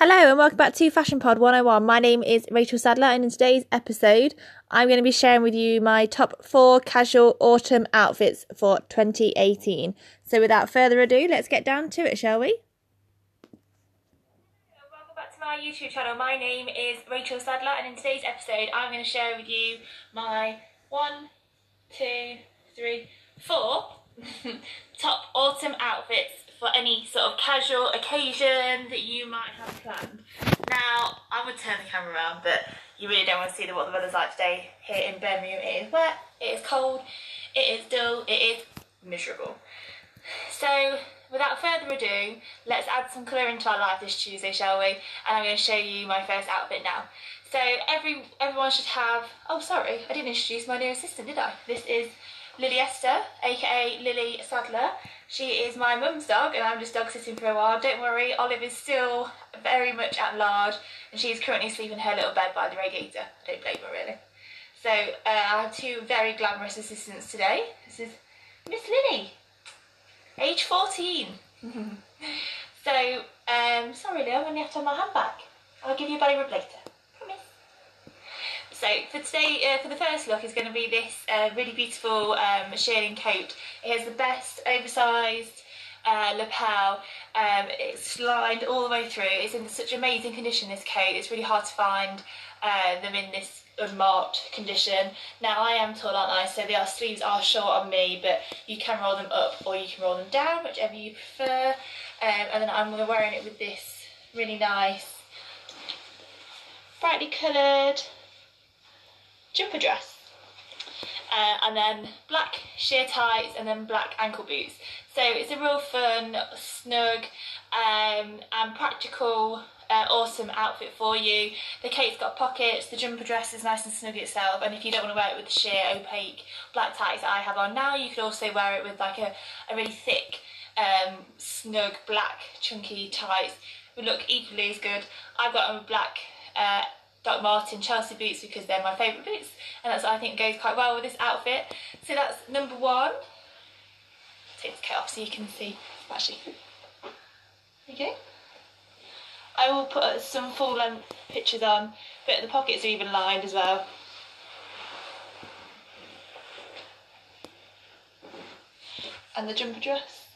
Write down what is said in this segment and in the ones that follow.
Hello and welcome back to Fashion Pod 101. My name is Rachel Sadler and in today's episode I'm going to be sharing with you my top 4 casual autumn outfits for 2018. So without further ado, let's get down to it, shall we? Welcome back to my YouTube channel. My name is Rachel Sadler and in today's episode I'm going to share with you my one, two, three, four top autumn outfits for any sort of casual occasion that you might have planned. Now, I would turn the camera around, but you really don't want to see what the weather's like today here in Birmingham. It is wet, it is cold, it is dull, it is miserable. So, without further ado, let's add some colour into our life this Tuesday, shall we? And I'm going to show you my first outfit now. So, every everyone should have... Oh, sorry, I didn't introduce my new assistant, did I? This is Lily Esther, aka Lily Sadler. She is my mum's dog and I'm just dog sitting for a while. Don't worry, Olive is still very much at large and she's currently sleeping in her little bed by the radiator. I don't blame her really. So uh, I have two very glamorous assistants today. This is Miss Lily, age 14. so, um, sorry Lily, I'm going to have to have my hand back. I'll give you a belly rub later. So for today, uh, for the first look is going to be this uh, really beautiful um, shearling coat. It has the best oversized uh, lapel. Um, it's lined all the way through. It's in such amazing condition, this coat. It's really hard to find uh, them in this unmarked condition. Now I am tall, aren't I? So the sleeves are short on me, but you can roll them up or you can roll them down, whichever you prefer. Um, and then I'm wearing it with this really nice, brightly coloured jumper dress. Uh, and then black sheer tights and then black ankle boots. So it's a real fun, snug um, and practical uh, awesome outfit for you. The cape's got pockets, the jumper dress is nice and snug itself and if you don't want to wear it with the sheer opaque black tights that I have on now you could also wear it with like a, a really thick um, snug black chunky tights would look equally as good. I've got a black uh, Doc Marten Chelsea boots because they're my favourite boots and that's I think goes quite well with this outfit. So that's number one. Take the coat off so you can see. Actually, okay. I will put some full length pictures on, but the pockets are even lined as well. And the jumper dress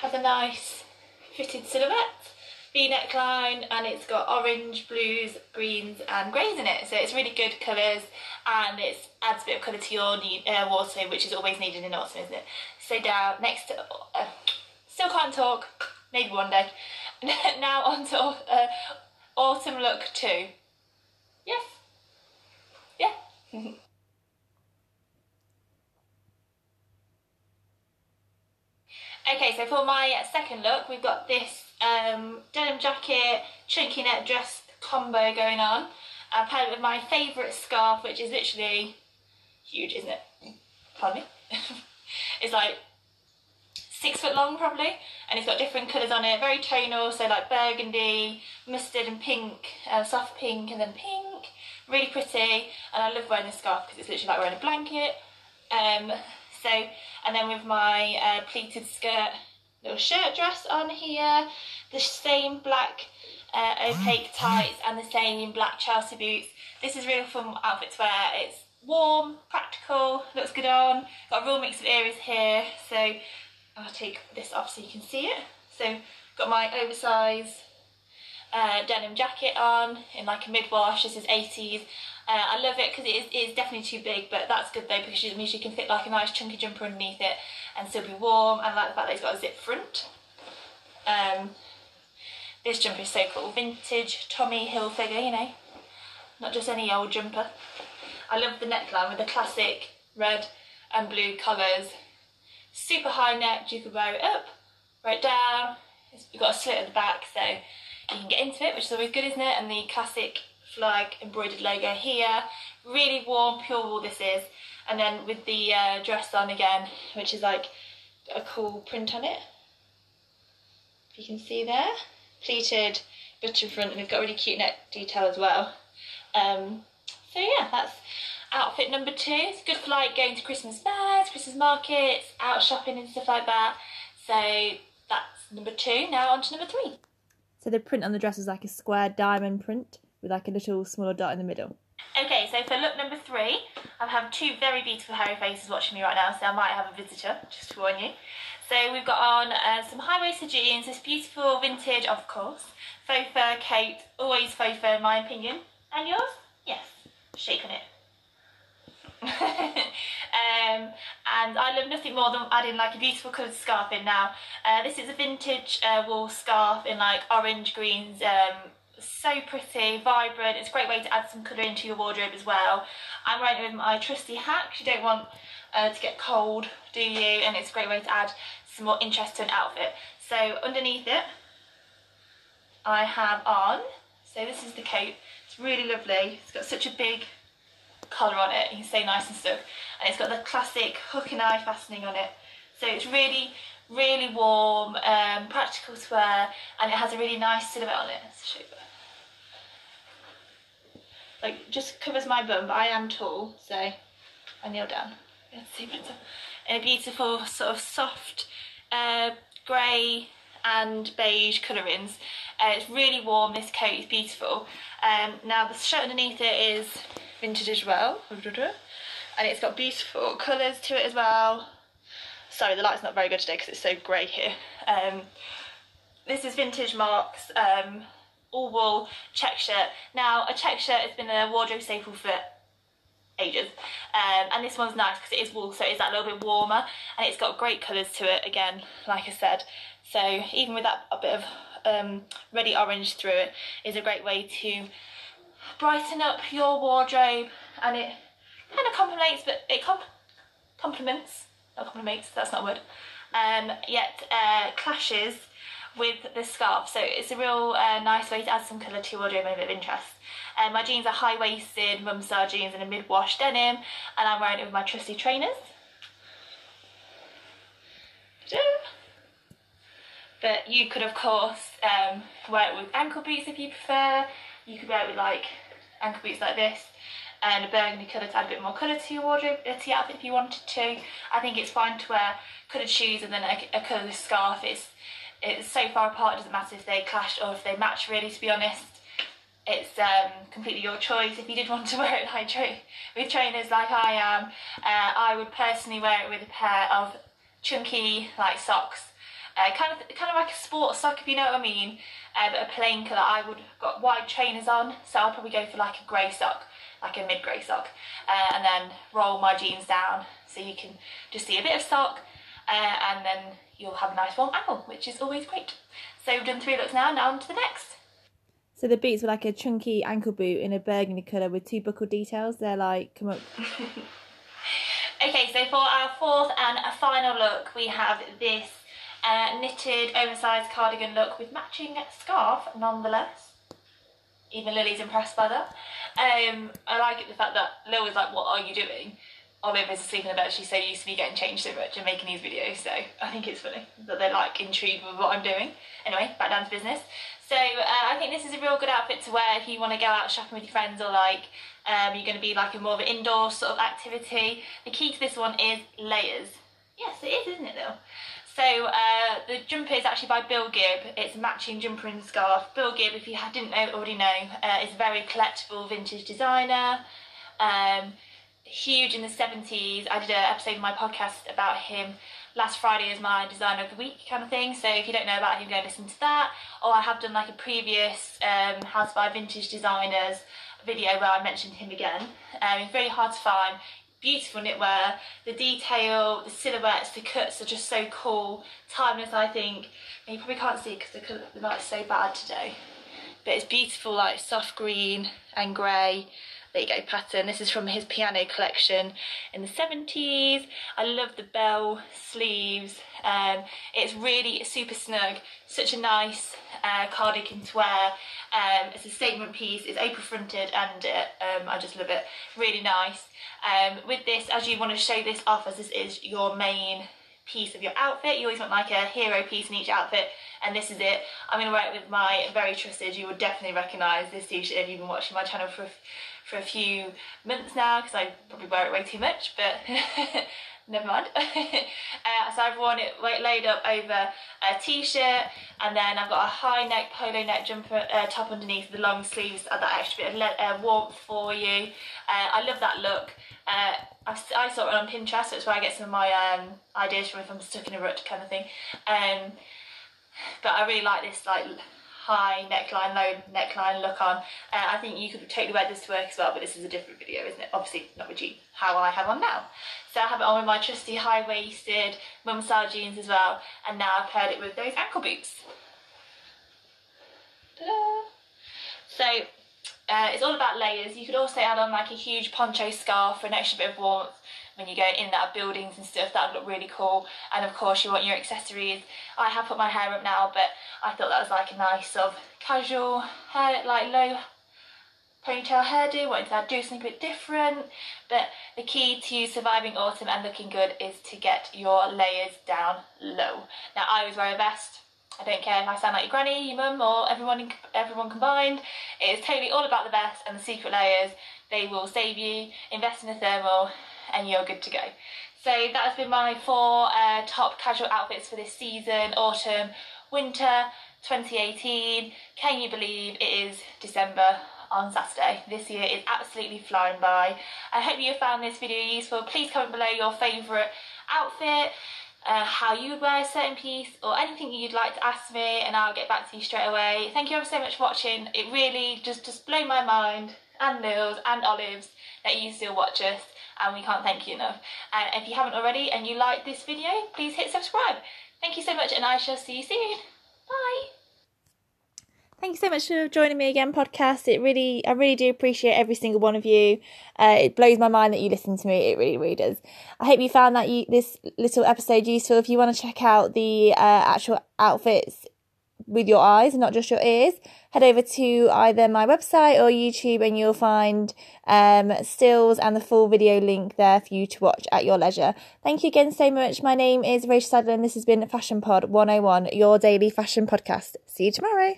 has a nice fitted silhouette V neckline and it's got orange, blues, greens and greys in it. So it's really good colours and it adds a bit of colour to your need, uh, which is always needed in autumn, isn't it? So down next to, uh, still can't talk, maybe one day. now on to uh, autumn look two. Yes? Yeah? okay, so for my second look, we've got this um, denim jacket, chunky neck dress combo going on. I've paired it with my favourite scarf, which is literally huge, isn't it? Pardon me? it's like six foot long probably, and it's got different colours on it, very tonal, so like burgundy, mustard and pink, uh, soft pink and then pink, really pretty, and I love wearing this scarf because it's literally like wearing a blanket. Um, so, and then with my uh, pleated skirt, little shirt dress on here, the same black uh, opaque tights and the same in black Chelsea boots. This is really fun outfit to wear. It's warm, practical, looks good on. Got a real mix of areas here, so I'll take this off so you can see it. So got my oversized uh, denim jacket on in like a mid-wash. This is 80s. Uh, I love it because it is, it is definitely too big, but that's good though because it means you can fit like a nice chunky jumper underneath it and still be warm. And I like the fact that it's got a zip front. Um, this jumper is so cool, vintage Tommy Hilfiger, you know, not just any old jumper. I love the neckline with the classic red and blue colours. Super high neck, you can wear it up, it down. You've got a slit at the back so you can get into it, which is always good, isn't it? And the classic flag embroidered logo here. Really warm, pure wool this is. And then with the uh, dress on again, which is like a cool print on it. If you can see there. Pleated button front and we've got really cute neck detail as well. Um, so yeah, that's outfit number two. It's good for like going to Christmas fairs, Christmas markets, out shopping and stuff like that. So that's number two. Now on to number three. So the print on the dress is like a square diamond print with like a little smaller dot in the middle. Okay, so for look number three, I have two very beautiful hairy faces watching me right now, so I might have a visitor, just to warn you. So we've got on uh, some high-waisted jeans, this beautiful vintage, of course, faux fur coat, always faux fur in my opinion. And yours? Yes, shaking it. um, and I love nothing more than adding like a beautiful coloured scarf in now. Uh, this is a vintage uh, wool scarf in like orange greens, um, so pretty, vibrant. It's a great way to add some colour into your wardrobe as well. I'm wearing it with my trusty hat you don't want uh, to get cold, do you? And it's a great way to add some more interest to an outfit. So underneath it, I have on, so this is the coat. It's really lovely. It's got such a big collar on it. You can nice and stuff. And it's got the classic hook and eye fastening on it. So it's really, really warm, um, practical to wear, and it has a really nice silhouette on it. Let's show you like just covers my bum, but I am tall, so I kneel down. See. In a beautiful sort of soft uh, grey and beige colourings. Uh, it's really warm, this coat is beautiful. Um, now the shirt underneath it is vintage as well. And it's got beautiful colours to it as well. Sorry, the light's not very good today because it's so grey here. Um, this is Vintage Marks um, all wool check shirt. Now, a check shirt has been a wardrobe staple for ages. Um, and this one's nice because it is wool, so it's that little bit warmer. And it's got great colours to it, again, like I said. So even with that a bit of um, ready orange through it, is a great way to brighten up your wardrobe. And it kind of complements, but it comp complements, not complements, that's not a word. Um, yet uh, clashes with the scarf. So it's a real uh, nice way to add some colour to your wardrobe and a bit of interest. Um, my jeans are high-waisted mum style jeans in a mid-wash denim and I'm wearing it with my trusty trainers. But you could of course um, wear it with ankle boots if you prefer. You could wear it with like ankle boots like this and a burgundy colour to add a bit more colour to your wardrobe, to your outfit if you wanted to. I think it's fine to wear coloured shoes and then a, a coloured scarf. It's it's so far apart, it doesn't matter if they clash or if they match really, to be honest. It's um, completely your choice. If you did want to wear it like tra with trainers like I am, uh, I would personally wear it with a pair of chunky like socks. Uh, kind of kind of like a sports sock if you know what I mean, uh, but a plain colour. I would got wide trainers on, so I'll probably go for like a grey sock, like a mid grey sock, uh, and then roll my jeans down so you can just see a bit of sock, uh, and then you'll have a nice warm ankle, which is always great. So we've done three looks now, now on to the next. So the boots were like a chunky ankle boot in a burgundy colour with two buckle details. They're like, come up. okay, so for our fourth and a final look, we have this uh, knitted oversized cardigan look with matching scarf nonetheless. Even Lily's impressed by that. Um, I like it the fact that Lil was like, what are you doing? Oliver's asleep in the bed, she's so used to me getting changed so much and making these videos, so I think it's funny that they're like intrigued with what I'm doing. Anyway, back down to business. So uh, I think this is a real good outfit to wear if you want to go out shopping with your friends or like um, you're going to be like a more of an indoor sort of activity. The key to this one is layers. Yes, it is, isn't it though? So uh, the jumper is actually by Bill Gibb. It's a matching jumper and scarf. Bill Gibb, if you didn't know, already know, uh, is a very collectible vintage designer. Um, huge in the 70s. I did an episode of my podcast about him last Friday as my designer of the week kind of thing. So if you don't know about him, go listen to that. Or I have done like a previous um, House by Vintage Designers video where I mentioned him again. Um, it's very hard to find. Beautiful knitwear, the detail, the silhouettes, the cuts are just so cool. Timeless, I think. And you probably can't see because the, the light's so bad today. But it's beautiful, like soft green and grey there you go pattern. This is from his piano collection in the 70s I love the bell sleeves. Um, it's really super snug. Such a nice uh, cardigan to wear. Um, it's a statement piece. It's apron fronted and uh, um, I just love it. Really nice. Um, with this as you want to show this off as this is your main piece of your outfit you always want like a hero piece in each outfit and this is it. I'm going to wear it with my very trusted you would definitely recognise this t-shirt if you've been watching my channel for for a few months now because I probably wear it way too much, but never mind. uh, so I've worn it laid up over a t-shirt and then I've got a high neck polo neck jumper uh, top underneath the long sleeves add that extra bit of uh, warmth for you. Uh, I love that look. Uh, I, I saw it on Pinterest, so it's where I get some of my um, ideas from if I'm stuck in a rut kind of thing. Um, but I really like this like high neckline, low neckline look on. Uh, I think you could totally wear this to work as well, but this is a different video, isn't it? Obviously not with you, how I have on now. So I have it on with my trusty high-waisted mum style jeans as well, and now I've paired it with those ankle boots. So uh, it's all about layers. You could also add on like a huge poncho scarf for an extra bit of warmth when you go in of buildings and stuff. That would look really cool. And of course, you want your accessories. I have put my hair up now, but I thought that was like a nice sort of casual hair, like low ponytail hairdo. Wanted to do something a bit different. But the key to surviving autumn and looking good is to get your layers down low. Now, I always wear a vest. I don't care if I sound like your granny, your mum, or everyone everyone combined. It is totally all about the vest and the secret layers. They will save you. Invest in a thermal, and you're good to go. So that has been my four uh, top casual outfits for this season, autumn, winter 2018. Can you believe it is December on Saturday? This year is absolutely flying by. I hope you found this video useful. Please comment below your favourite outfit, uh, how you would wear a certain piece or anything you'd like to ask me and I'll get back to you straight away. Thank you ever so much for watching. It really just, just blew my mind and Nils and Olives that you still watch us and we can't thank you enough. And if you haven't already and you like this video, please hit subscribe. Thank you so much and I shall see you soon. Bye. Thank you so much for joining me again, podcast. It really, I really do appreciate every single one of you. Uh, it blows my mind that you listen to me. It really, really does. I hope you found that you, this little episode useful. If you want to check out the uh, actual outfits with your eyes and not just your ears, head over to either my website or YouTube and you'll find um, stills and the full video link there for you to watch at your leisure. Thank you again so much. My name is Rachel Sadler and this has been Fashion Pod 101, your daily fashion podcast. See you tomorrow.